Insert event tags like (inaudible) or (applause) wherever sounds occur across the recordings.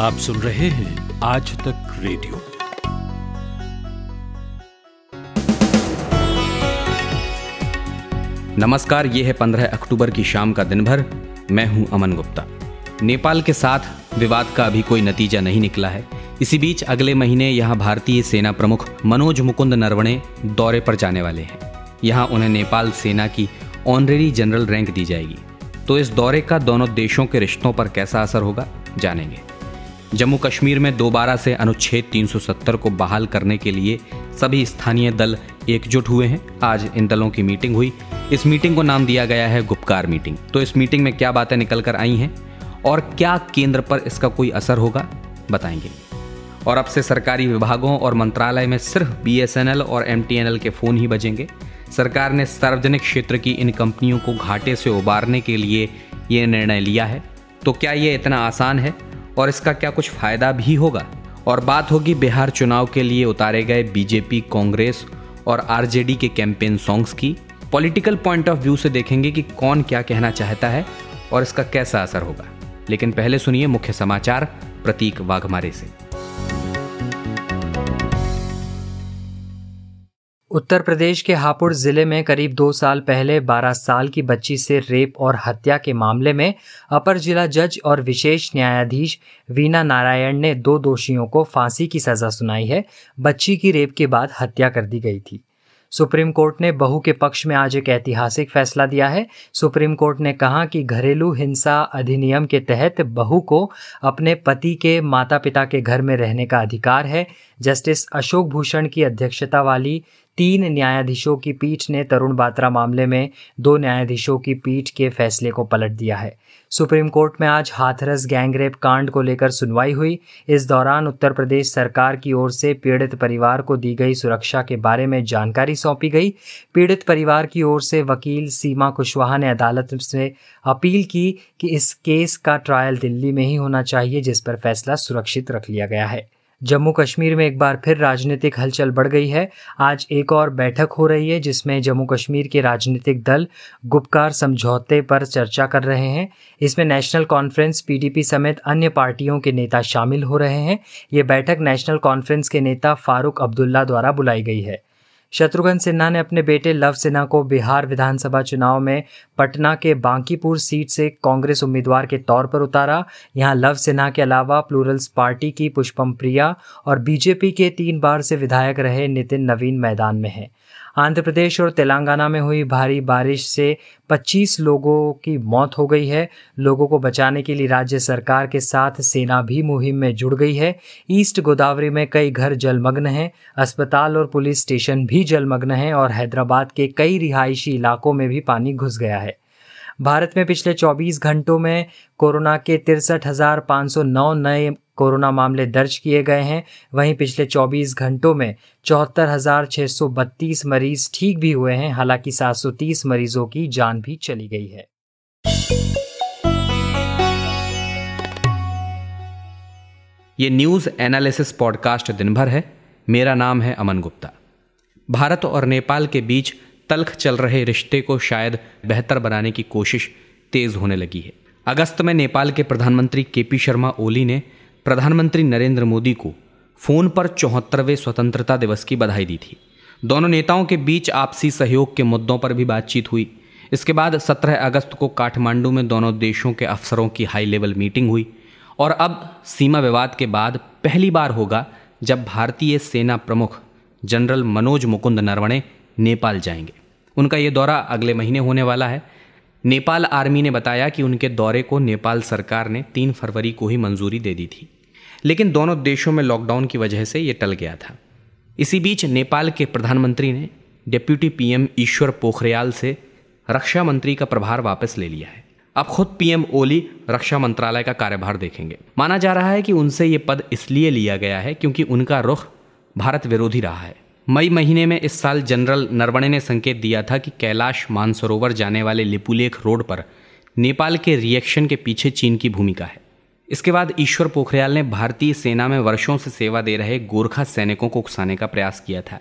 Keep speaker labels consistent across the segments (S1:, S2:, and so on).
S1: आप सुन रहे हैं आज तक रेडियो।
S2: नमस्कार, ये है 15 अक्टूबर की शाम का दिन भर मैं हूँ अमन गुप्ता। नेपाल के साथ विवाद का अभी कोई नतीजा नहीं निकला है। इसी बीच अगले महीने यहाँ भारतीय सेना प्रमुख मनोज मुकुंद नरवणे दौरे पर जाने वाले हैं। यहाँ उन्हें नेपाल सेना की ऑनरेरी जनरल रैंक दी जाएगी। तो इस दौरे का दोनों देशों के रिश्तों पर कैसा असर होगा, जानेंगे। जम्मू कश्मीर में दोबारा से अनुच्छेद 370 को बहाल करने के लिए सभी स्थानीय दल एकजुट हुए हैं। आज इन दलों की मीटिंग हुई। इस मीटिंग को नाम दिया गया है गुप्कार मीटिंग। तो इस मीटिंग में क्या बातें निकल कर आई हैं और क्या केंद्र पर इसका कोई असर होगा, बताएँगे। और अब से सरकारी विभागों और मंत्रालय में सिर्फ़ बीएसएनएल और एमटीएनएल के फ़ोन ही बजेंगे। सरकार ने सार्वजनिक क्षेत्र की इन कंपनियों को घाटे से उबारने के लिए ये निर्णय लिया है। तो क्या ये इतना आसान है? और इसका क्या कुछ फ़ायदा भी होगा? और बात होगी बिहार चुनाव के लिए उतारे गए बीजेपी, कांग्रेस और आरजेडी के कैंपेन सॉन्ग्स की। पॉलिटिकल पॉइंट ऑफ़ व्यू से देखेंगे कि कौन क्या कहना चाहता है और इसका कैसा असर होगा। लेकिन पहले सुनिए मुख्य समाचार प्रतीक वाघमारे से।
S3: उत्तर प्रदेश के हापुड़ ज़िले में करीब दो साल पहले 12 साल की बच्ची से रेप और हत्या के मामले में अपर जिला जज और विशेष न्यायाधीश वीना नारायण ने दो दोषियों को फांसी की सजा सुनाई है। बच्ची की रेप के बाद हत्या कर दी गई थी। सुप्रीम कोर्ट ने बहू के पक्ष में आज एक ऐतिहासिक फैसला दिया है। सुप्रीम कोर्ट ने कहा कि घरेलू हिंसा अधिनियम के तहत बहू को अपने पति के माता पिता के घर में रहने का अधिकार है। जस्टिस अशोक भूषण की अध्यक्षता वाली तीन न्यायाधीशों की पीठ ने तरुण बात्रा मामले में दो न्यायाधीशों की पीठ के फैसले को पलट दिया है। सुप्रीम कोर्ट में आज हाथरस गैंगरेप कांड को लेकर सुनवाई हुई। इस दौरान उत्तर प्रदेश सरकार की ओर से पीड़ित परिवार को दी गई सुरक्षा के बारे में जानकारी सौंपी गई। पीड़ित परिवार की ओर से वकील सीमा कुशवाहा ने अदालत से अपील की कि इस केस का ट्रायल दिल्ली में ही होना चाहिए, जिस पर फैसला सुरक्षित रख लिया गया है। जम्मू कश्मीर में एक बार फिर राजनीतिक हलचल बढ़ गई है। आज एक और बैठक हो रही है, जिसमें जम्मू कश्मीर के राजनीतिक दल गुप्कार समझौते पर चर्चा कर रहे हैं। इसमें नेशनल कॉन्फ्रेंस, पीडीपी समेत अन्य पार्टियों के नेता शामिल हो रहे हैं। ये बैठक नेशनल कॉन्फ्रेंस के नेता फारूक अब्दुल्ला द्वारा बुलाई गई है। शत्रुघ्न सिन्हा ने अपने बेटे लव सिन्हा को बिहार विधानसभा चुनाव में पटना के बांकीपुर सीट से कांग्रेस उम्मीदवार के तौर पर उतारा। यहाँ लव सिन्हा के अलावा प्लूरल्स पार्टी की पुष्पम प्रिया और बीजेपी के तीन बार से विधायक रहे नितिन नवीन मैदान में हैं। आंध्र प्रदेश और तेलंगाना में हुई भारी बारिश से 25 लोगों की मौत हो गई है। लोगों को बचाने के लिए राज्य सरकार के साथ सेना भी मुहिम में जुड़ गई है। ईस्ट गोदावरी में कई घर जलमग्न हैं। अस्पताल और पुलिस स्टेशन भी जलमग्न हैं और हैदराबाद के कई रिहायशी इलाकों में भी पानी घुस गया है। भारत में पिछले 24 घंटों में कोरोना के तिरसठ नए कोरोना मामले दर्ज किए गए हैं। वहीं पिछले 24 घंटों में चौहत्तर मरीज़ ठीक भी हुए हैं, हालाँकि 730 मरीजों की जान भी चली गई है।
S2: ये न्यूज़ एनालिसिस पॉडकास्ट दिन भर है। मेरा नाम है अमन गुप्ता। भारत और नेपाल के बीच तल्ख चल रहे रिश्ते को शायद बेहतर बनाने की कोशिश तेज होने लगी है। अगस्त में नेपाल के प्रधानमंत्री के पी शर्मा ओली ने प्रधानमंत्री नरेंद्र मोदी को फ़ोन पर चौहत्तरवें स्वतंत्रता दिवस की बधाई दी थी। दोनों नेताओं के बीच आपसी सहयोग के मुद्दों पर भी बातचीत हुई। इसके बाद 17 अगस्त को काठमांडू में दोनों देशों के अफसरों की हाई लेवल मीटिंग हुई और अब सीमा विवाद के बाद पहली बार होगा जब भारतीय सेना प्रमुख जनरल मनोज मुकुंद नरवणे नेपाल जाएँगे। उनका ये दौरा अगले महीने होने वाला है। नेपाल आर्मी ने बताया कि उनके दौरे को नेपाल सरकार ने तीन फरवरी को ही मंजूरी दे दी थी। लेकिन दोनों देशों में लॉकडाउन की वजह से ये टल गया था। इसी बीच नेपाल के प्रधानमंत्री ने डिप्यूटी पीएम ईश्वर पोखरियाल से रक्षा मंत्री का प्रभार वापस ले लिया है। अब खुद पीएम ओली रक्षा मंत्रालय का कार्यभार देखेंगे। माना जा रहा है कि उनसे ये पद इसलिए लिया गया है क्योंकि उनका रुख भारत विरोधी रहा है। मई महीने में इस साल जनरल नरवणे ने संकेत दिया था कि कैलाश मानसरोवर जाने वाले लिपुलेख रोड पर नेपाल के रिएक्शन के पीछे चीन की भूमिका है। इसके बाद ईश्वर पोखरियाल ने भारतीय सेना में वर्षों से सेवा दे रहे गोरखा सैनिकों को उकसाने का प्रयास किया था।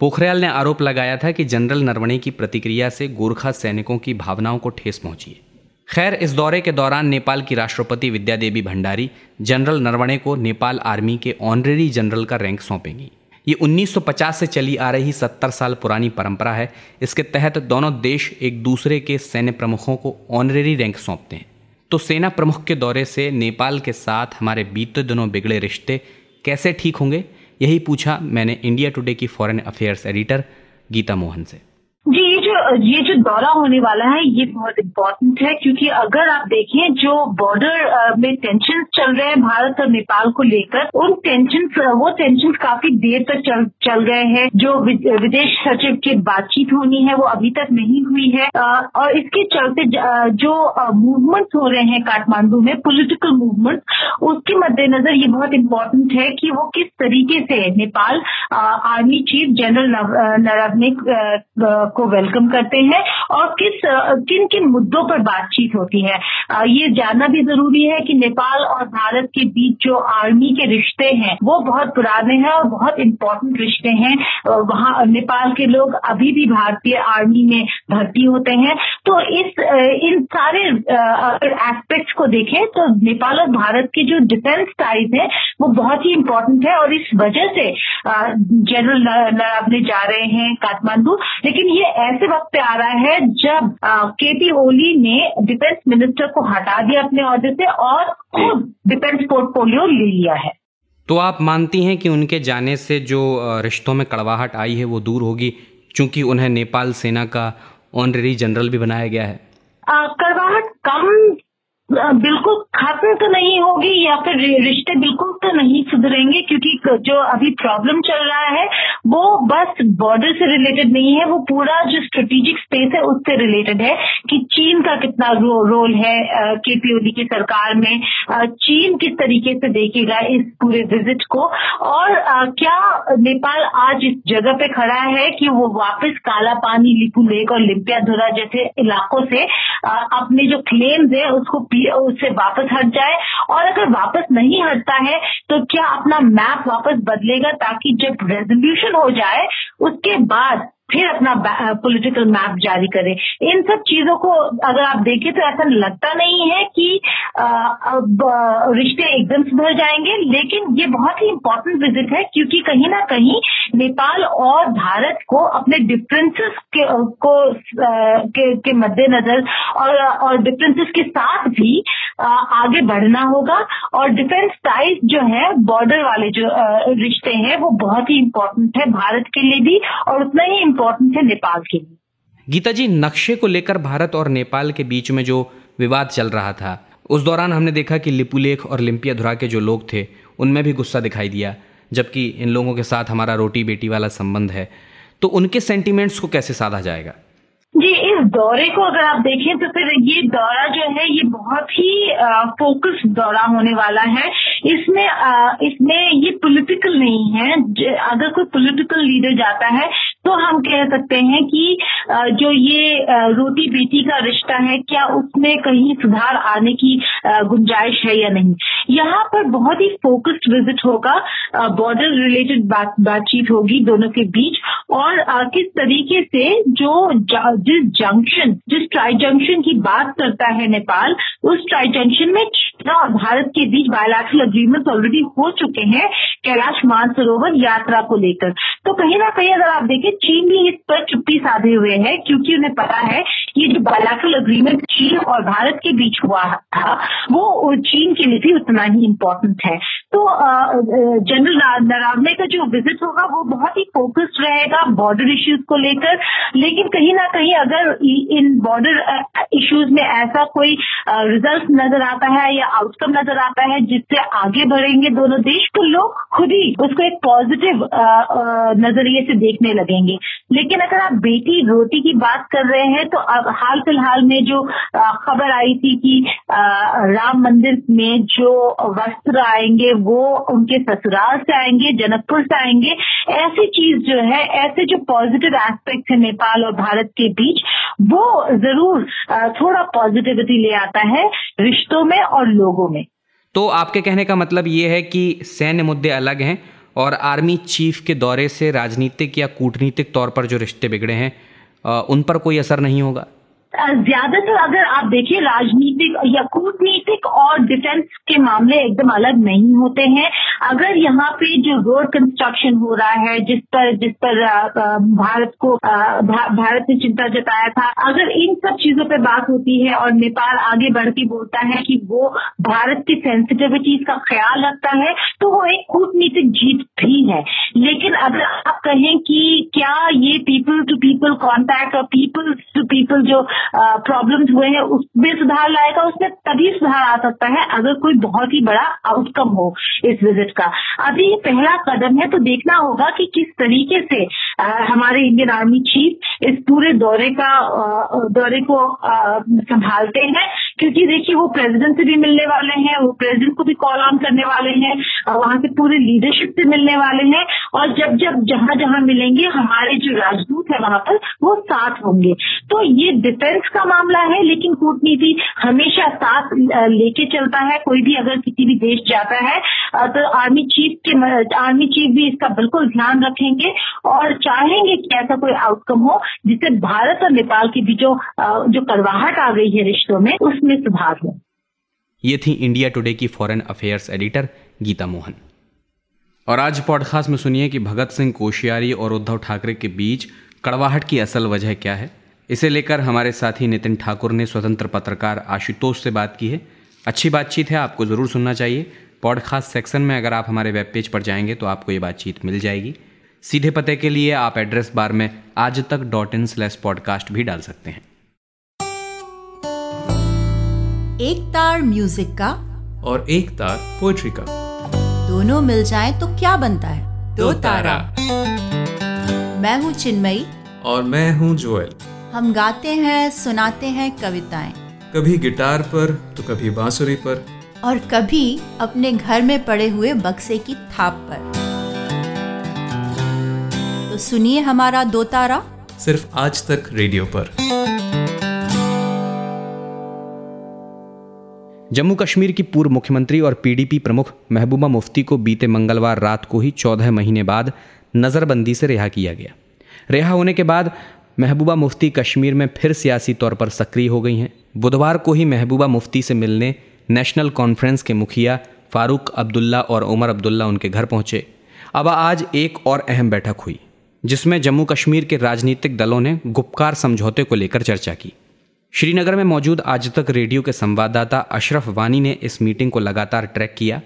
S2: पोखरियाल ने आरोप लगाया था कि जनरल नरवणे की प्रतिक्रिया से गोरखा सैनिकों की भावनाओं को ठेस पहुँची है। खैर, इस दौरे के दौरान नेपाल की राष्ट्रपति विद्या देवी भंडारी, जनरल नरवणे को नेपाल आर्मी के ऑनरेरी जनरल का रैंक सौंपेंगी। ये 1950 से चली आ रही 70 साल पुरानी परंपरा है। इसके तहत दोनों देश एक दूसरे के सैन्य प्रमुखों को ऑनरेरी रैंक सौंपते हैं। तो सेना प्रमुख के दौरे से नेपाल के साथ हमारे बीते दिनों बिगड़े रिश्ते कैसे ठीक होंगे? यही पूछा मैंने इंडिया टुडे की foreign affairs editor Geeta Mohan से।
S4: जी, ये जो दौरा होने वाला है, ये बहुत इम्पोर्टेंट है, क्योंकि अगर आप देखें, जो बॉर्डर में टेंशन चल रहे हैं भारत और नेपाल को लेकर, उन टेंशन वो टेंशन काफ़ी देर तक चल चल गए हैं। जो विदेश सचिव की बातचीत होनी है, वो अभी तक नहीं हुई है। और इसके चलते, जो मूवमेंट हो रहे हैं काठमांडू में पोलिटिकल मूवमेंट उसके मद्देनजर ये बहुत इम्पोर्टेंट है कि वो किस तरीके से Nepal army chief general Naravane को वेलकम करते हैं और किस, किन किन मुद्दों पर बातचीत होती है। ये जानना भी ज़रूरी है कि नेपाल और भारत के बीच जो आर्मी के रिश्ते हैं, वो बहुत पुराने हैं और बहुत इम्पोर्टेंट रिश्ते हैं। वहाँ नेपाल के लोग अभी भी भारतीय आर्मी में भर्ती होते हैं। तो इस इन सारे एस्पेक्ट्स को देखें तो नेपाल और भारत के जो डिफेंस टाइज है, वो बहुत ही इम्पोर्टेंट है और इस वजह से जनरल नरावने जा रहे हैं काठमांडू। लेकिन ये ऐसे वक्त पे आ रहा है जब के पी ओली ने डिफेंस मिनिस्टर को हटा दिया अपने ऑर्डर से और खुद डिफेंस पोर्टफोलियो ले लिया है।
S2: तो आप मानती हैं कि उनके जाने से जो रिश्तों में कड़वाहट आई है वो दूर होगी क्योंकि उन्हें नेपाल सेना का ऑनरेरी जनरल भी बनाया गया है?
S4: कम बिल्कुल खत्म तो नहीं होगी या फिर रिश्ते बिल्कुल तो नहीं सुधरेंगे क्योंकि जो अभी प्रॉब्लम चल रहा है वो बस बॉर्डर से रिलेटेड नहीं है वो पूरा जो स्ट्रेटेजिक स्पेस है उससे रिलेटेड है कि चीन का कितना रो, रोल है केपीओडी की सरकार में चीन किस तरीके से देखेगा इस पूरे विज़िट को और क्या नेपाल आज इस जगह पे खड़ा है कि वो वापस काला पानी लिपू लेक और लिम्पियाधुरा जैसे इलाकों से अपने जो क्लेम्स है उसको उससे वापस हट जाए। और अगर वापस नहीं हटता है तो क्या अपना मैप वापस बदलेगा ताकि जब रेजोल्यूशन हो जाए, उसके बाद फिर अपना पॉलिटिकल मैप जारी करे। इन सब चीज़ों को अगर आप देखें तो ऐसा लगता नहीं है कि रिश्ते एकदम सुधर जाएँगे, लेकिन ये बहुत ही इम्पोर्टेंट विज़िट है, क्योंकि कहीं ना कहीं नेपाल और भारत को अपने डिफरेंसेस के को के, के मद्देनजर और और डिफरेंसेस के साथ भी आगे बढ़ना होगा। और डिफेंस टाइज जो है बॉर्डर वाले जो रिश्ते हैं वो बहुत ही इम्पोर्टेंट है भारत के लिए भी और उतना ही इम्पोर्टेंट है नेपाल के लिए।
S2: गीता जी नक्शे को लेकर भारत और नेपाल के बीच में जो विवाद चल रहा था उस दौरान हमने देखा कि लिपुलेख और लिम्पिया धुरा के जो लोग थे उनमें भी गुस्सा दिखाई दिया। जबकि इन लोगों के साथ हमारा रोटी बेटी वाला संबंध है। तो उनके सेंटिमेंट्स को कैसे साधा जाएगा?
S4: जी, इस दौरे को अगर आप देखें तो फिर ये दौरा जो है, ये बहुत ही फोकस दौरा होने वाला है। इसमें इसमें ये पॉलिटिकल नहीं है। अगर कोई पॉलिटिकल लीडर जाता है तो हम कह सकते हैं कि जो ये रोटी बेटी का रिश्ता है, क्या उसमें कहीं सुधार आने की गुंजाइश है या नहीं? यहाँ पर बहुत ही फोकस्ड विज़िट होगा। बॉर्डर रिलेटेड बात, बातचीत होगी दोनों के बीच। और किस तरीके से जो जिस जंक्शन जिस ट्राई जंक्शन की बात करता है नेपाल, उस ट्राई जंक्शन में चीन और भारत के बीच बायोलैटरल अग्रीमेंट ऑलरेडी हो चुके हैं कैलाश मानसरोवर यात्रा को लेकर। तो कहीं ना कहीं अगर आप देखें, चीन भी इस पर चुप्पी साधे हुए है, क्योंकि उन्हें पता है ये जो बायोलैटरल अग्रीमेंट चीन और भारत के बीच हुआ था, वो चीन के लिए भी उतना ही इम्पोर्टेंट है। तो जनरल नरावने का जो विज़िट होगा, वो बहुत ही फोकस्ड रहेगा बॉर्डर इश्यूज़ को लेकर। लेकिन कहीं ना कहीं अगर इन बॉर्डर इश्यूज़ में ऐसा कोई रिज़ल्ट नज़र आता है या आउटकम नज़र आता है, जिससे आगे बढ़ेंगे दोनों देश तो लोग खुद ही उसको एक पॉजिटिव नज़रिए से देखने लगेंगे। लेकिन अगर आप बेटी रोटी की बात कर रहे हैं तो अब हाल फ़िलहाल में जो खबर आई थी कि राम मंदिर में जो वस्त्र आएँगे, वो उनके ससुराल से आएँगे, जनकपुर से आएँगे। ऐसी चीज़ जो है, ऐसे जो पॉजिटिव एस्पेक्ट है नेपाल और भारत के बीच, वो ज़रूर थोड़ा पॉजिटिविटी ले आता है रिश्तों में और लोगों में।
S2: तो आपके कहने का मतलब ये है कि सैन्य मुद्दे अलग हैं और आर्मी चीफ के दौरे से राजनीतिक या कूटनीतिक तौर पर जो रिश्ते बिगड़े हैं उन पर कोई असर नहीं होगा।
S4: ज़्यादातर अगर आप देखिए, राजनीतिक या कूटनीतिक और डिफेंस के मामले एकदम अलग नहीं होते हैं। अगर यहाँ पे जो रोड कंस्ट्रक्शन हो रहा है, जिस पर जिस पर भारत को भारत ने चिंता जताया था, अगर इन सब चीज़ों पे बात होती है और नेपाल आगे बढ़ के बोलता है कि वो भारत की सेंसिटिविटीज का ख्याल रखता है तो वो एक कूटनीतिक जीत भी है। लेकिन अगर आप कहें कि क्या ये पीपल टू पीपल कॉन्टैक्ट और पीपल टू पीपल जो प्रॉब्लम्स हुए हैं उसमें सुधार लाएगा उसमें तभी सुधार आ सकता है अगर कोई बहुत ही बड़ा आउटकम हो इस विज़िट का। अभी ये पहला कदम है तो देखना होगा कि किस तरीके से आ, हमारे इंडियन आर्मी चीफ इस पूरे दौरे का दौरे को संभालते हैं क्योंकि देखिए, वो प्रेसिडेंट से भी मिलने वाले हैं, वो प्रेसिडेंट को भी कॉल ऑन करने वाले हैं वहाँ से पूरे लीडरशिप से मिलने वाले हैं, और जब जब जहाँ जहाँ मिलेंगे, हमारे जो राजदूत है वहाँ पर, वो साथ होंगे। तो ये डिफेंस का मामला है, लेकिन कूटनीति हमेशा साथ लेके चलता है, कोई भी अगर किसी भी देश जाता है तो आर्मी चीफ के आर्मी चीफ भी इसका बिल्कुल ध्यान रखेंगे, और चाहेंगे कि ऐसा कोई आउटकम हो, जिससे भारत और नेपाल के बीच जो जो करवाहट आ गई है रिश्तों में, उसमें सुधार हो
S2: ये थी इंडिया टुडे की foreign affairs editor Geeta Mohan. और आज पॉडकास्ट में सुनिए कि भगत सिंह कोशियारी और उद्धव ठाकरे के बीच कड़वाहट की असल वजह क्या है। इसे लेकर हमारे साथी नितिन ठाकुर ने स्वतंत्र पत्रकार आशुतोष से बात की है। अच्छी बातचीत है, आपको ज़रूर सुनना चाहिए। पॉडकास्ट सेक्शन में अगर आप हमारे वेब पेज पर जाएँगे तो आपको ये बातचीत मिल जाएगी। सीधे पते के लिए आप एड्रेस बार में आज तक डॉट इन स्लैश पॉडकास्ट भी डाल सकते हैं।
S5: एक तार म्यूज़िक का।
S1: और एक तार पोएट्री का।
S5: दोनों मिल जाए तो क्या बनता है?
S1: दो तारा।
S5: मैं हूँ चिन्मयी।
S1: और मैं हूँ जोएल।
S5: हम गाते हैं सुनाते हैं कविताएँ।
S1: कभी गिटार पर तो कभी बांसुरी पर।
S5: और कभी अपने घर में पड़े हुए बक्से की थाप पर। तो सुनिए हमारा दो तारा।
S1: सिर्फ़ आज तक रेडियो पर।
S2: जम्मू कश्मीर की पूर्व मुख्यमंत्री और पीडीपी प्रमुख महबूबा मुफ्ती को बीते मंगलवार रात को ही चौदह महीने बाद नज़रबंदी से रिहा किया गया। रिहा होने के बाद महबूबा मुफ्ती कश्मीर में फिर सियासी तौर पर सक्रिय हो गई हैं। बुधवार को ही महबूबा मुफ्ती से मिलने नेशनल कॉन्फ्रेंस के मुखिया फारूक अब्दुल्ला और उमर अब्दुल्ला उनके घर पहुँचे। अब आज एक और अहम बैठक हुई, जिसमें जम्मू कश्मीर के राजनीतिक दलों ने गुप्कार समझौते को लेकर चर्चा की। श्रीनगर में मौजूद आज तक रेडियो के संवाददाता अशरफ वानी ने इस मीटिंग को लगातार ट्रैक किया।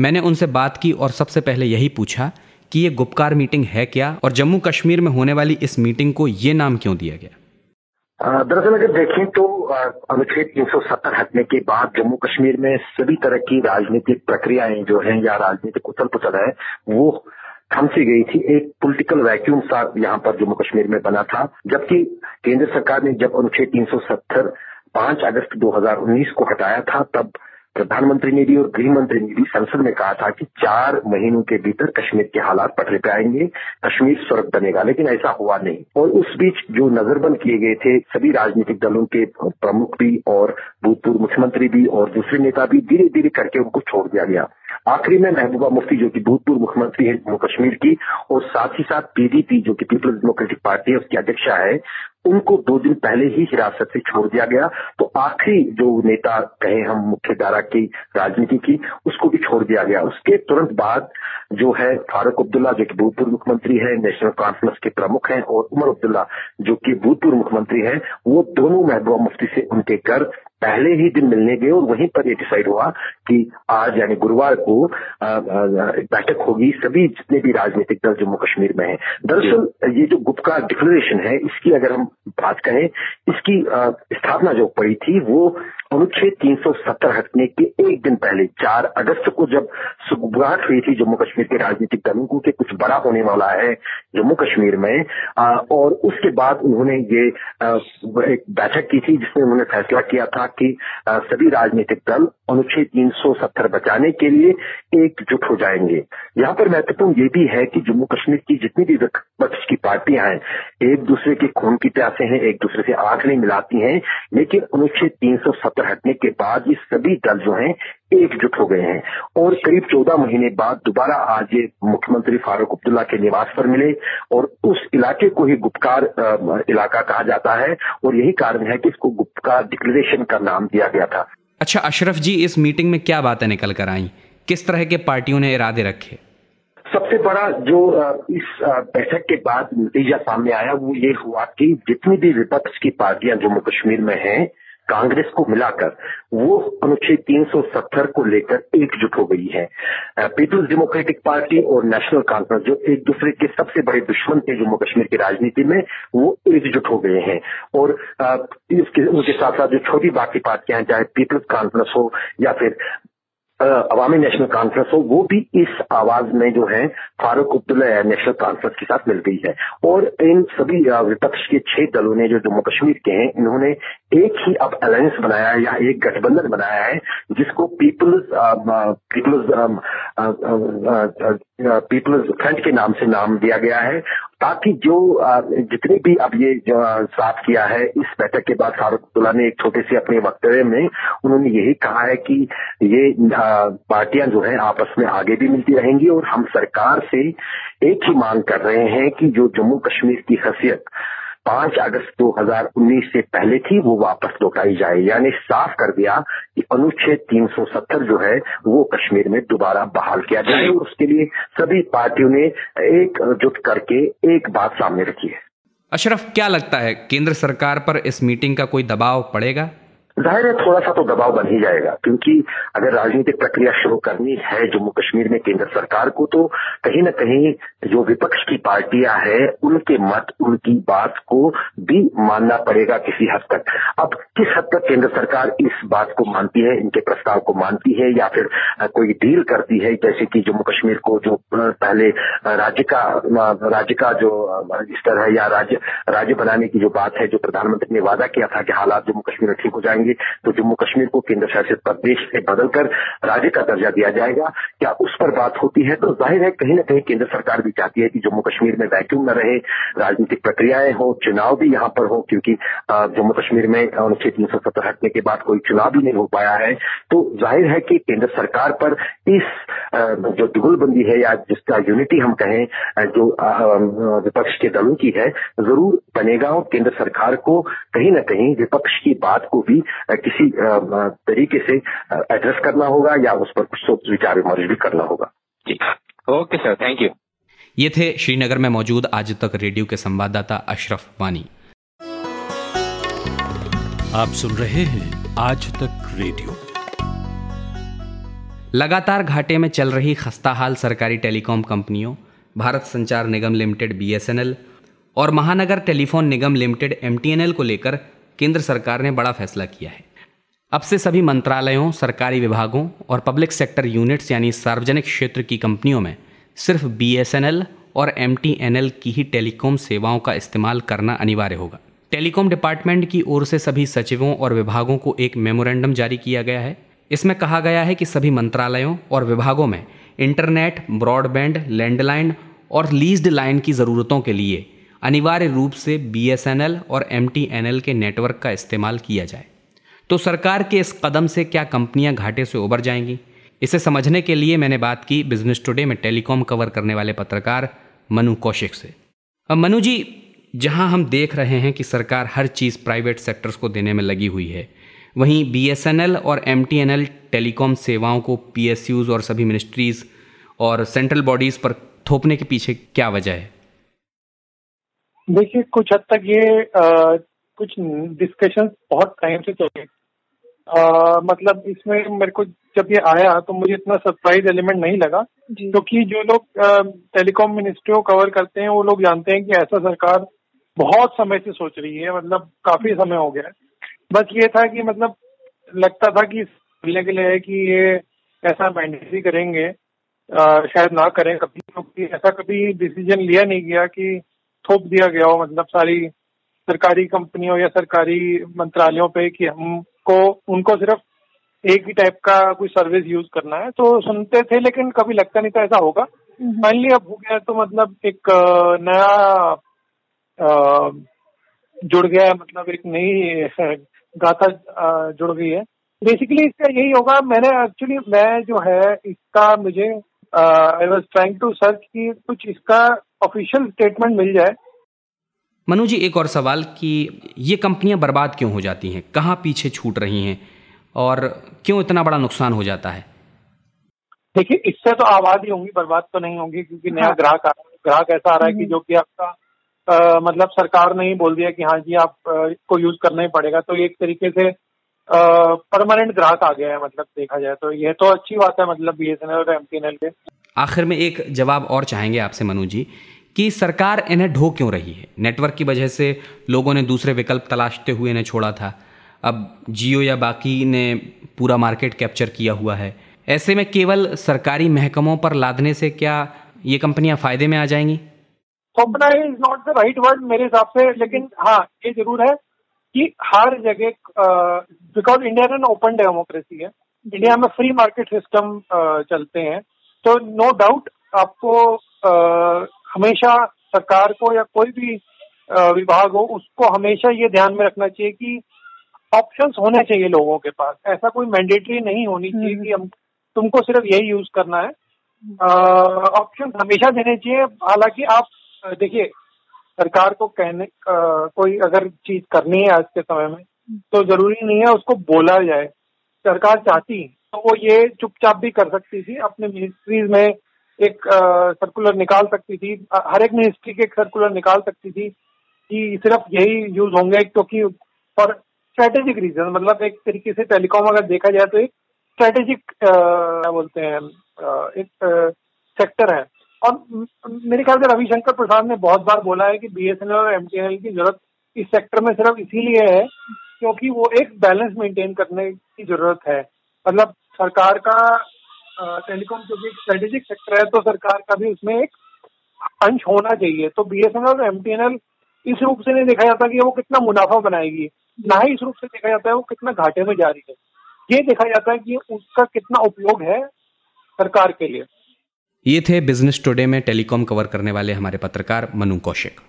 S2: मैंने उनसे बात की और सबसे पहले यही पूछा कि ये गुप्कार मीटिंग है क्या और जम्मू कश्मीर में होने वाली इस मीटिंग को ये नाम क्यों दिया गया?
S6: दरअसल अगर देखें तो अनुच्छेद तीन सौ सत्तर हटने के बाद जम्मू कश्मीर में सभी तरह की राजनीतिक प्रक्रियाएँ जो हैं या राजनीतिक उथल पुथल है, वो थम सी गई थी। एक पॉलिटिकल वैक्यूम सा यहाँ पर जम्मू कश्मीर में बना था, जबकि केंद्र सरकार ने जब अनुच्छेद तीन सौ सत्तर पाँच अगस्त 2019 को हटाया था, तब प्रधानमंत्री ने भी और गृह मंत्री ने भी संसद में कहा था कि चार महीनों के भीतर कश्मीर के हालात पटरे पे आएँगे, कश्मीर स्वर्ग बनेगा, लेकिन ऐसा हुआ नहीं। और उस बीच जो नजरबंद किए गए थे, सभी राजनीतिक दलों के प्रमुख भी और भूतपूर्व मुख्यमंत्री भी और दूसरे नेता भी धीरे धीरे करके उनको छोड़ दिया गया। आखिरी में महबूबा मुफ्ती, जो कि भूतपूर्व मुख्यमंत्री है जम्मू कश्मीर की, और साथ ही साथ पीडीपी, जो कि पीपुल्स डेमोक्रेटिक पार्टी है, उसकी अध्यक्षा है उनको दो दिन पहले ही हिरासत से छोड़ दिया गया। तो आखिरी जो नेता कहे हम मुख्य धारा की राजनीति की, उसको भी छोड़ दिया गया। उसके तुरंत बाद जो है फारूक अब्दुल्ला, जो कि भूतपूर्व मुख्यमंत्री है, नेशनल कॉन्फ्रेंस के प्रमुख हैं, और उमर अब्दुल्ला, जो कि भूतपूर्व मुख्यमंत्री हैं, वो दोनों महबूबा मुफ्ती से उनके घर पहले ही दिन मिलने गए और वहीं पर ये डिसाइड हुआ कि आज यानी गुरुवार को बैठक होगी सभी जितने भी राजनीतिक दल जम्मू कश्मीर में है। दरअसल ये जो गुप्ता डिक्लेरेशन है इसकी अगर हम बात करें इसकी स्थापना जो पड़ी थी वो अनुच्छेद 370 हटने के एक दिन पहले 4 अगस्त को जब सुगबुगाहट हुई थी जम्मू कश्मीर के राजनीतिक दलों को कुछ बड़ा होने वाला है जम्मू कश्मीर में आ, और उसके बाद उन्होंने ये आ, एक बैठक की थी जिसमें उन्होंने फैसला किया था कि आ, सभी राजनीतिक दल अनुच्छेद 370 बचाने के लिए एकजुट हो जाएँगे। यहाँ पर महत्वपूर्ण ये भी है कि जम्मू कश्मीर की जितनी भी विपक्ष की पार्टियाँ हैं एक दूसरे के खून की प्यासे हैं एक दूसरे से आँख नहीं मिलाती हैं लेकिन अनुच्छेद तीन सौ सत्तर हटने के बाद ये सभी दल जो हैं एकजुट हो गए हैं। और करीब चौदह महीने बाद दोबारा आज ये मुख्यमंत्री फारूक अब्दुल्ला के निवास पर मिले और उस इलाके को ही गुप्कार इलाका कहा जाता है और यही कारण है कि इसको गुप्कार डिक्लेरेशन का नाम दिया गया था।
S2: अच्छा अशरफ जी इस मीटिंग में क्या बातें निकल कर आई? किस तरह के पार्टियों ने इरादे रखे?
S6: सबसे बड़ा जो इस बैठक के बाद नतीजा सामने आया वो ये हुआ कि जितनी भी विपक्ष की पार्टियाँ जम्मू कश्मीर में हैं कांग्रेस को मिलाकर वो अनुच्छेद 370 को लेकर एकजुट हो गई है। पीपुल्स डेमोक्रेटिक पार्टी और नेशनल कॉन्फ्रेंस जो एक दूसरे के सबसे बड़े दुश्मन थे जम्मू कश्मीर की राजनीति में, वो एकजुट हो गए हैं। और इसके, उनके साथ साथ जो छोटी बाकी पार्टियाँ चाहे पीपुल्स कॉन्फ्रेंस हो या फिर अवामी नेशनल कॉन्फ्रेंस हो, वो भी इस आवाज़ में जो है, फारूक अब्दुल्ला नेशनल कॉन्फ्रेंस के साथ मिल गई है। और इन सभी विपक्ष के छह दलों ने जो जम्मू कश्मीर के हैं, इन्होंने एक ही अब अलायंस बनाया है या एक गठबंधन बनाया है, जिसको पीपल्स पीपल्स पीपल्स फ्रंट के नाम से नाम दिया गया है। ताकि जो जितने भी अब ये साफ़ किया है, इस बैठक के बाद फारूक अब्दुल्ला ने एक छोटे से अपने वक्तव्य में उन्होंने यही कहा है कि ये पार्टियाँ जो है आपस में आगे भी मिलती रहेंगी और हम सरकार से एक ही मांग कर रहे हैं कि जो जम्मू कश्मीर की हैसियत पाँच अगस्त 2019 से पहले थी वो वापस लौटाई जाए। यानी साफ़ कर दिया कि अनुच्छेद 370 जो है वो कश्मीर में दोबारा बहाल किया जाए। और उसके लिए सभी पार्टियों ने एकजुट करके एक बात सामने रखी है।
S2: अशरफ क्या लगता है केंद्र सरकार पर इस मीटिंग का कोई दबाव पड़ेगा?
S6: ज़ाहिर है थोड़ा सा तो दबाव बन ही जाएगा, क्योंकि अगर राजनीतिक प्रक्रिया शुरू करनी है जम्मू कश्मीर में केंद्र सरकार को तो कहीं न कहीं जो विपक्ष की पार्टियाँ हैं, उनके मत, उनकी बात को भी मानना पड़ेगा किसी हद तक। अब किस हद तक केंद्र सरकार इस बात को मानती है, इनके प्रस्ताव को मानती है, या फिर कोई डील करती है, जैसे कि जम्मू कश्मीर को जो पहले राज्य का राज्य का जो स्तर है, या राज्य राज्य बनाने की जो बात है, जो प्रधानमंत्री ने वादा किया था कि हालात जम्मू कश्मीर में ठीक हो जाएँगे तो जम्मू कश्मीर को केंद्र शासित प्रदेश से बदलकर राज्य का दर्जा दिया जाएगा। क्या उस पर बात होती है? तो ज़ाहिर है, कहीं ना कहीं केंद्र सरकार भी चाहती है कि जम्मू कश्मीर में वैक्यूम न रहे, राजनीतिक प्रक्रियाएँ हो, चुनाव भी यहाँ पर हो, क्योंकि जम्मू कश्मीर में अनुच्छेद तीन सौ सत्तर हटने के बाद कोई चुनाव भी नहीं हो पाया है। तो ज़ाहिर है कि केंद्र सरकार पर इस जो दुगुलबंदी है या जिसका यूनिटी हम कहें जो विपक्ष के दलों की है, ज़रूर बनेगा और केंद्र सरकार को कहीं ना कहीं विपक्ष की बात को भी किसी तरीके से एड्रेस करना होगा या उस पर कुछ सोच विचार विमर्श भी करना होगा।
S2: जी। ओके सर थैंक यू ये थे श्रीनगर में मौजूद आज तक रेडियो के संवाददाता अशरफ वानी।
S7: आप सुन रहे हैं आज तक रेडियो।
S2: लगातार घाटे में चल रही खस्ताहाल सरकारी टेलीकॉम कंपनियों भारत संचार निगम लिमिटेड बीएसएनएल और महानगर टेलीफोन निगम लिमिटेड एमटीएनएल को लेकर केंद्र सरकार ने बड़ा फैसला किया है। अब से सभी मंत्रालयों, सरकारी विभागों और पब्लिक सेक्टर यूनिट्स यानी सार्वजनिक क्षेत्र की कंपनियों में सिर्फ़ बीएसएनएल और एमटीएनएल की ही टेलीकॉम सेवाओं का इस्तेमाल करना अनिवार्य होगा। टेलीकॉम डिपार्टमेंट की ओर से सभी सचिवों और विभागों को एक मेमोरेंडम जारी किया गया है। इसमें कहा गया है कि सभी मंत्रालयों और विभागों में इंटरनेट, ब्रॉडबैंड, लैंडलाइन और लीज्ड लाइन की ज़रूरतों के लिए अनिवार्य रूप से बीएसएनएल और एमटीएनएल के नेटवर्क का इस्तेमाल किया जाए। तो सरकार के इस कदम से क्या कंपनियाँ घाटे से उबर जाएँगी? इसे समझने के लिए मैंने बात की बिज़नेस टुडे में टेलीकॉम कवर करने वाले पत्रकार मनु कौशिक से। अब मनु जी, जहाँ हम देख रहे हैं कि सरकार हर चीज़ प्राइवेट सेक्टर्स को देने में लगी हुई है, वहीं बीएसएनएल और एमटीएनएल टेलीकॉम सेवाओं को पी और सभी मिनिस्ट्रीज़ और सेंट्रल बॉडीज़ पर थोपने के पीछे क्या वजह है?
S8: देखिए कुछ हद तक ये आ, कुछ डिस्कशन बहुत टाइम से चल रहे मतलब इसमें मेरे को जब ये आया तो मुझे इतना सरप्राइज़ एलिमेंट नहीं लगा। क्योंकि तो जो लोग टेलीकॉम मिनिस्ट्री को कवर करते हैं वो लोग जानते हैं कि ऐसा सरकार बहुत समय से सोच रही है मतलब काफ़ी समय हो गया है। बस ये था कि मतलब लगता था कि मिलने के लिए है कि ये ऐसा मैंडेटरी करेंगे। आ, शायद ना करें कभी क्योंकि ऐसा कभी डिसीज़न लिया नहीं गया कि थोप दिया गया हो मतलब सारी सरकारी कंपनियों या सरकारी मंत्रालयों पे कि हमको उनको सिर्फ़ एक ही टाइप का कोई सर्विस यूज़ करना है तो सुनते थे लेकिन कभी लगता नहीं था ऐसा होगा। फाइनली अब हो गया तो मतलब एक नया जुड़ गया मतलब एक नई गाथा जुड़ गई है। बेसिकली इसका यही होगा मैंने एक्चुअली मैं जो है इसका मुझे I was trying to search कि कुछ इसका ऑफिशियल स्टेटमेंट मिल जाए।
S2: मनु जी एक और सवाल कि ये कंपनियाँ बर्बाद क्यों हो जाती हैं? कहाँ पीछे छूट रही हैं? और क्यों इतना बड़ा नुकसान हो जाता है?
S8: देखिए इससे तो आबाद ही होंगी बर्बाद तो नहीं होंगी क्योंकि नया हाँ। ग्राहक आ रहा है ग्राहक ऐसा आ रहा है कि हम्म। जो कि आपका आ, मतलब सरकार ने ही बोल दिया कि हाँ जी आप इसको यूज़ करना ही पड़ेगा। तो एक तरीके से परमानेंट ग्राहक आ गया है मतलब देखा जाए तो। ये तो अच्छी बात है मतलब बीएसएनएल और एम के
S2: आखिर में एक जवाब और चाहेंगे आपसे मनु जी कि सरकार इन्हें ढो क्यों रही है? नेटवर्क की वजह से लोगों ने दूसरे विकल्प तलाशते हुए इन्हें छोड़ा था। अब जियो या बाकी ने पूरा मार्केट कैप्चर किया हुआ है। ऐसे में केवल सरकारी महकमों पर लादने से क्या ये कंपनियाँ फ़ायदे में आ जाएँगी?
S8: Compromise is not the right word मेरे हिसाब से लेकिन हाँ ये ज़रूर है कि हर जगह बिकॉज़ इंडिया में ओपन डेमोक्रेसी है। इंडिया में फ्री मार्केट सिस्टम चलते हैं। तो नो डाउट आपको हमेशा सरकार को या कोई भी विभाग हो उसको हमेशा ये ध्यान में रखना चाहिए कि ऑप्शंस होने चाहिए लोगों के पास। ऐसा कोई मैंडेटरी नहीं होनी चाहिए हम्म। कि हम तुमको सिर्फ़ यही यूज़ करना है। ऑप्शन हमेशा देने चाहिए। हालाँकि आप देखिए सरकार को कहने आ, कोई अगर चीज़ करनी है आज के समय में तो ज़रूरी नहीं है उसको बोला जाए। सरकार चाहती तो वो ये चुपचाप भी कर सकती थी अपने मिनिस्ट्रीज में एक आ, सर्कुलर निकाल सकती थी हर एक मिनिस्ट्री के एक सर्कुलर निकाल सकती थी कि सिर्फ़ यही यूज़ होंगे क्योंकि फॉर स्ट्रेटेजिक रीजन मतलब एक तरीके से टेलीकॉम अगर देखा जाए तो एक स्ट्रेटेजिक क्या बोलते हैं एक सेक्टर है। और मेरे ख्याल से रविशंकर प्रसाद ने बहुत बार बोला है कि बीएसएनएल और एमटीएनएल की ज़रूरत इस सेक्टर में सिर्फ़ इसीलिए है क्योंकि वो एक बैलेंस मेंटेन करने की ज़रूरत है। मतलब सरकार का टेलीकॉम क्योंकि स्ट्रेटेजिक सेक्टर है तो सरकार का भी उसमें एक अंश होना चाहिए। तो बीएसएनएल और एमटीएनएल इस रूप से नहीं देखा जाता कि वो कितना मुनाफा बनाएगी। ना ही इस रूप से देखा जाता है वो कितना घाटे में जा रही है। ये देखा जाता है कि उसका कितना उपयोग है सरकार के लिए।
S2: ये थे बिज़नेस टुडे में टेलीकॉम कवर करने वाले हमारे पत्रकार मनु कौशिक।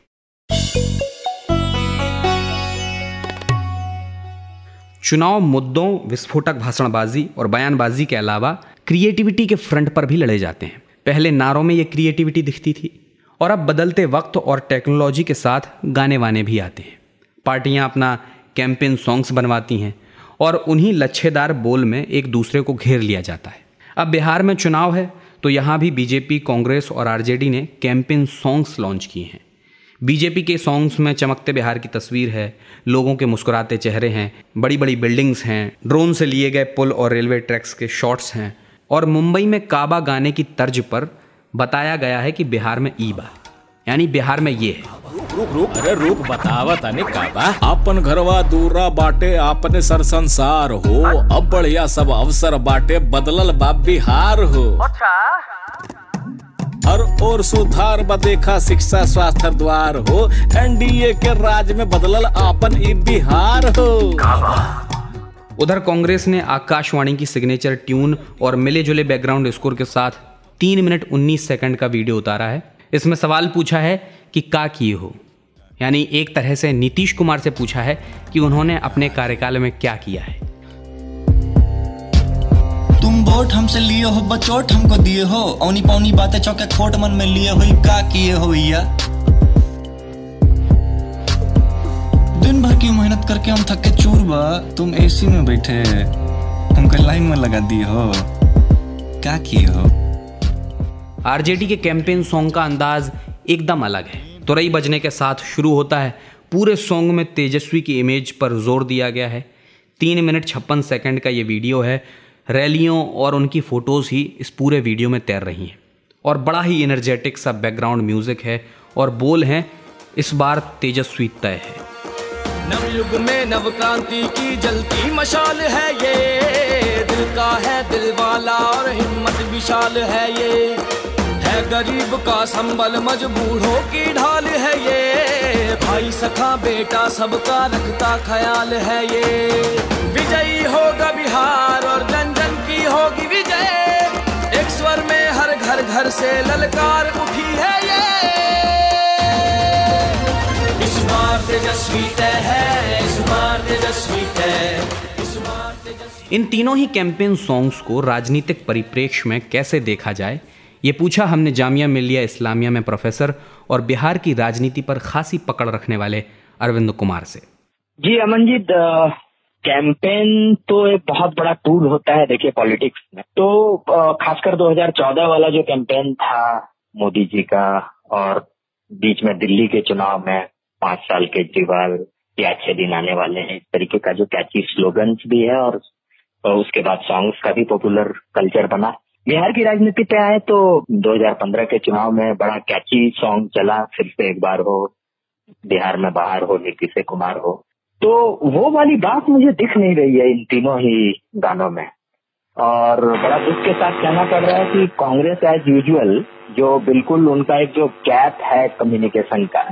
S2: चुनाव मुद्दों, विस्फोटक भाषणबाजी और बयानबाजी के अलावा क्रिएटिविटी के फ्रंट पर भी लड़े जाते हैं। पहले नारों में ये क्रिएटिविटी दिखती थी और अब बदलते वक्त और टेक्नोलॉजी के साथ गाने वाने भी आते हैं। पार्टियाँ अपना कैंपेन सॉन्ग्स बनवाती हैं और उन्हीं लच्छेदार बोल में एक दूसरे को घेर लिया जाता है। अब बिहार में चुनाव है तो यहाँ भी बीजेपी, कांग्रेस और आरजेडी ने कैंपेन सॉन्ग्स लॉन्च किए हैं। बीजेपी के सॉन्ग्स में चमकते बिहार की तस्वीर है। लोगों के मुस्कुराते चेहरे हैं। बड़ी बड़ी बिल्डिंग्स हैं। ड्रोन से लिए गए पुल और रेलवे ट्रैक्स के शॉट्स हैं। और मुंबई में काबा गाने की तर्ज पर बताया गया है कि बिहार में ईबा यानी बिहार में ये है।
S9: रुक रुक अरे रुक बतावा तने काबा। अपन घरवा दूरा बाटे आपने सर संसार हो। अब बढ़िया सब अवसर बाटे बदलल बा बिहार हो। अच्छा। हर और सुधार देखा शिक्षा, स्वास्थ्य द्वार हो। एनडीए के राज में बदलल आपन ई बिहार हो।
S2: उधर कांग्रेस ने आकाशवाणी की सिग्नेचर ट्यून और मिले जुले बैकग्राउंड स्कोर के साथ तीन मिनट उन्नीस सेकंड का वीडियो उतारा है। इसमें सवाल पूछा है कि का किए हो? यानी एक तरह से नीतीश कुमार से पूछा है कि उन्होंने अपने कार्यकाल में क्या किया है?
S10: वोट हमसे लिए हो, बचोट हमको दिए हो। औनी पौनी बातें चौके खोट मन में लिए हो का किए हो, भैया। दिन भर की मेहनत करके हम थके चूर बा तुम एसी में बैठे, हमको लाइन में लगा दिए हो। क्या किए हो?
S2: आरजेडी के कैंपेन सॉन्ग का अंदाज एकदम अलग है। तुरई बजने के साथ शुरू होता है। पूरे सॉन्ग में तेजस्वी की इमेज पर ज़ोर दिया गया है। तीन मिनट छप्पन सेकंड का ये वीडियो है। रैलियों और उनकी फ़ोटोज़ ही इस पूरे वीडियो में तैर रही हैं। और बड़ा ही एनर्जेटिक सा बैकग्राउंड म्यूज़िक है और बोल हैं, इस बार तेजस्वी तय है।
S11: नवयुग में नव क्रांति की जलती मशाल है ये। दिल का है दिल वाला और हिम्मत विशाल है ये। है गरीब का संबल, मजबूरों की ढाल है ये। भाई सखा बेटा सबका रखता ख्याल है ये। विजयी होगा बिहार और जन होगी विजय। एक स्वर में हर घर घर से ललकार उठी है ये। इस बार तेजस्वी तय है इस बार तेजस्वी तय।
S2: इन तीनों ही कैंपेन सॉन्ग्स को राजनीतिक परिप्रेक्ष्य में कैसे देखा जाए ये पूछा हमने जामिया मिलिया इस्लामिया में प्रोफेसर और बिहार की राजनीति पर खासी पकड़ रखने वाले अरविंद कुमार से।
S12: जी अमन जी कैंपेन तो एक बहुत बड़ा टूल होता है, देखिए पॉलिटिक्स में। तो खासकर 2014 वाला जो कैंपेन था मोदी जी का, और बीच में दिल्ली के चुनाव में पाँच साल केजरीवाल के अच्छे दिन आने वाले हैं, इस तरीके का जो कैची स्लोगन्स भी है, और उसके बाद सॉन्ग्स का भी पॉपुलर कल्चर बना। बिहार की राजनीति पे आए तो 2015 के चुनाव में बड़ा कैची सॉन्ग चला, फिर से एक बार हो, बिहार में बाहर हो नीतीश कुमार हो। तो वो वाली बात मुझे दिख नहीं रही है इन तीनों ही गानों में। और बड़ा दुख के साथ कहना पड़ रहा है कि कांग्रेस एज यूजुअल जो बिल्कुल उनका एक जो गैप है कम्युनिकेशन का,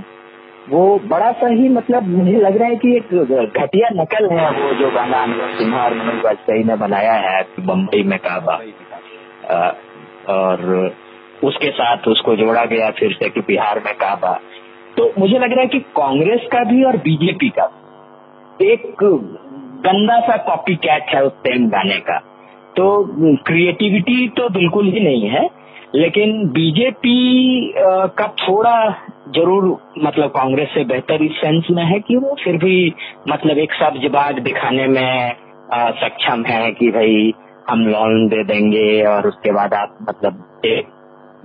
S12: वो बड़ा सा ही मतलब मुझे लग रहा है कि एक घटिया नकल है वो जो गाना अनुराग सिन्हा और मनोज वाजपेयी ने बनाया है बम्बई में काबा। और उसके साथ उसको जोड़ा गया फिर से कि बिहार में काबा। तो मुझे लग रहा है कि कांग्रेस का भी और बीजेपी का एक गंदा सा कॉपी कैट है उस सेम गाने का। तो क्रिएटिविटी तो बिल्कुल ही नहीं है, लेकिन बीजेपी का थोड़ा ज़रूर मतलब कांग्रेस से बेहतर इस सेंस में है कि वो फिर भी मतलब एक सब्ज बाग दिखाने में सक्षम है कि भाई हम लोन दे देंगे और उसके बाद आप मतलब एक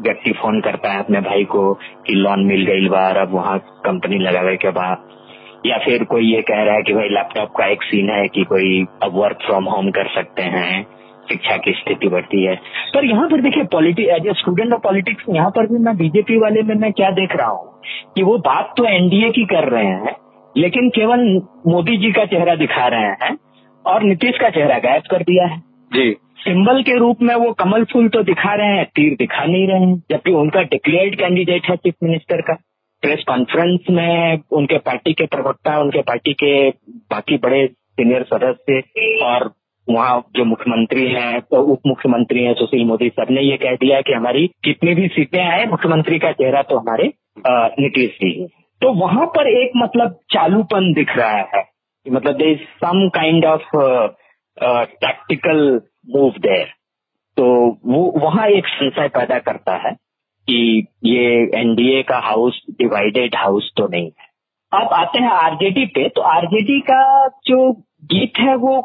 S12: व्यक्ति फ़ोन करता है अपने भाई को कि लोन मिल गई बार, अब वहाँ कंपनी लगावे के बाद। या फिर कोई ये कह रहा है कि भाई लैपटॉप का एक सीन है कि कोई अब वर्क फ्रॉम होम कर सकते हैं शिक्षा की स्थिति बढ़ती है। पर यहाँ पर देखिए politic as a student of politics यहाँ पर भी मैं बीजेपी वाले में मैं क्या देख रहा हूँ कि वो बात तो एनडीए की कर रहे हैं लेकिन केवल मोदी जी का चेहरा दिखा रहे हैं और नीतीश का चेहरा गायब कर दिया है। जी। सिंबल के रूप में वो कमल फूल तो दिखा रहे हैं तीर दिखा नहीं रहे हैं जबकि उनका डिक्लेयर्ड कैंडिडेट है चीफ मिनिस्टर का। प्रेस कॉन्फ्रेंस में उनके पार्टी के प्रवक्ता, उनके पार्टी के बाकी बड़े सीनियर सदस्य और वहाँ जो मुख्यमंत्री हैं तो उप मुख्यमंत्री हैं, सुशील मोदी सबने ये कह दिया कि हमारी कितनी भी सीटें आए, मुख्यमंत्री का चेहरा तो हमारे नीतीश जी तो वहाँ पर एक मतलब चालूपन दिख रहा है मतलब they is some kind of tactical move there तो वो, वहाँ एक संशय पैदा करता है। कि ये एनडीए का हाउस डिवाइडेड हाउस तो नहीं है। अब आते हैं आरजेडी पे तो आरजेडी का जो गीत है वो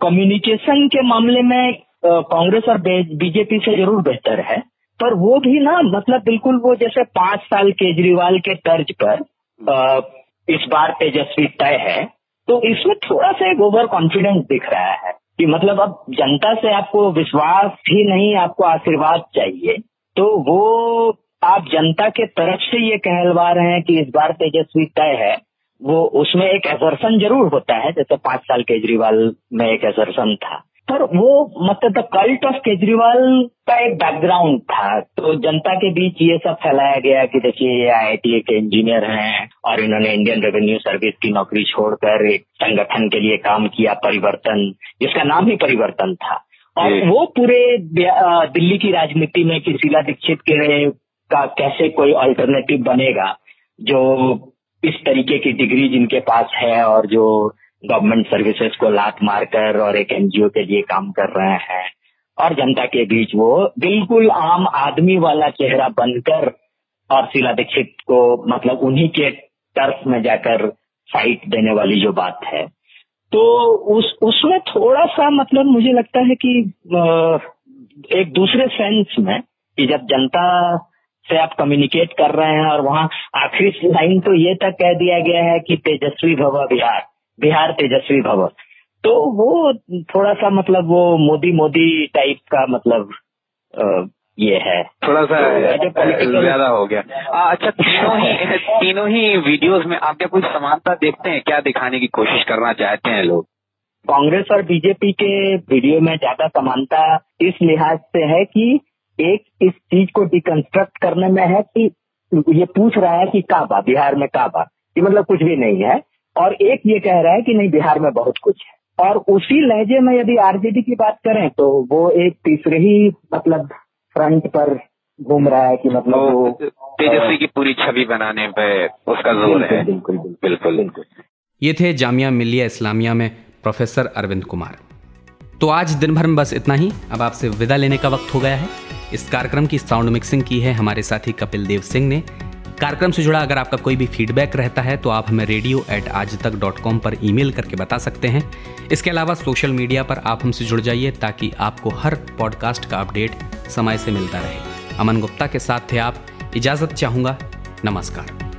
S12: कम्युनिकेशन के मामले में कांग्रेस और बीजेपी से ज़रूर बेहतर है। पर वो भी ना मतलब बिल्कुल वो जैसे पाँच साल केजरीवाल के तर्ज पर आ, इस बार तेजस्वी तय है। तो इसमें थोड़ा सा एक ओवर कॉन्फिडेंस दिख रहा है कि मतलब अब जनता से आपको विश्वास ही नहीं आपको आशीर्वाद चाहिए। तो वो, आप जनता के तरफ़ से ये कहलवा रहे हैं कि इस बार तेजस्वी तय है। वो, उसमें एक एजर्सन ज़रूर होता है, जैसे पाँच साल केजरीवाल में एक एजर्सन था। पर वो मतलब द कल्ट ऑफ़ केजरीवाल का एक बैकग्राउंड था। तो जनता के बीच ये सब फैलाया गया कि देखिए, ये आई के इंजीनियर हैं और इन्होंने इंडियन रेवेन्यू सर्विस की नौकरी छोड़कर एक संगठन के लिए काम किया, परिवर्तन, जिसका नाम ही परिवर्तन था। और वो पूरे दिल्ली की राजनीति में कि शीला दीक्षित के का कैसे कोई अल्टरनेटिव बनेगा जो इस तरीके की डिग्री जिनके पास है और जो गवर्नमेंट सर्विसेज़ को लात मारकर और एक एनजीओ के लिए काम कर रहे हैं और जनता के बीच वो बिल्कुल आम आदमी वाला चेहरा बनकर और शीला दीक्षित को मतलब उन्हीं के टर्फ में जाकर फाइट देने वाली जो बात है। तो उस, उसमें थोड़ा सा मतलब मुझे लगता है कि एक दूसरे सेंस में कि जब जनता से आप कम्युनिकेट कर रहे हैं और वहाँ आखिरी लाइन तो ये तक कह दिया गया है कि तेजस्वी भव बिहार बिहार तेजस्वी भव। तो वो थोड़ा सा मतलब वो मोदी मोदी टाइप का मतलब ये है।
S13: थोड़ा सा तो ज़्यादा हो गया। आ, अच्छा तीनों ही (laughs) तीनों ही वीडियोस में आप क्या कुछ समानता देखते हैं? क्या दिखाने की कोशिश करना चाहते हैं लोग?
S12: कांग्रेस और बीजेपी के वीडियो में ज़्यादा समानता इस लिहाज से है कि एक इस चीज़ को डिकंस्ट्रक्ट करने में है कि ये पूछ रहा है कि काबा बिहार में काबा ये मतलब कुछ भी नहीं है। और एक ये कह रहा है कि नहीं बिहार में बहुत कुछ है। और उसी लहजे में यदि आरजेडी की बात करें तो वो एक तीसरे ही मतलब फ्रंट पर घूम रहा है कि मतलब वो
S13: तेजस्वी की पूरी छवि बनाने पे उसका ज़ोर है।
S12: बिल्कुल बिल्कुल बिल्कुल।
S2: ये थे जामिया मिलिया इस्लामिया में प्रोफेसर अरविंद कुमार। तो आज दिन भर में बस इतना ही। अब आपसे विदा लेने का वक्त हो गया है। इस कार्यक्रम की साउंड मिक्सिंग की है हमारे साथी कपिल देव सिंह ने। कार्यक्रम से जुड़ा अगर आपका कोई भी फीडबैक रहता है तो आप हमें रेडियो एट आज तक डॉट कॉम पर ईमेल करके बता सकते हैं। इसके अलावा सोशल मीडिया पर आप हमसे जुड़ जाइए, ताकि आपको हर पॉडकास्ट का अपडेट समय से मिलता रहे। अमन गुप्ता के साथ थे आप। इजाज़त चाहूँगा। नमस्कार।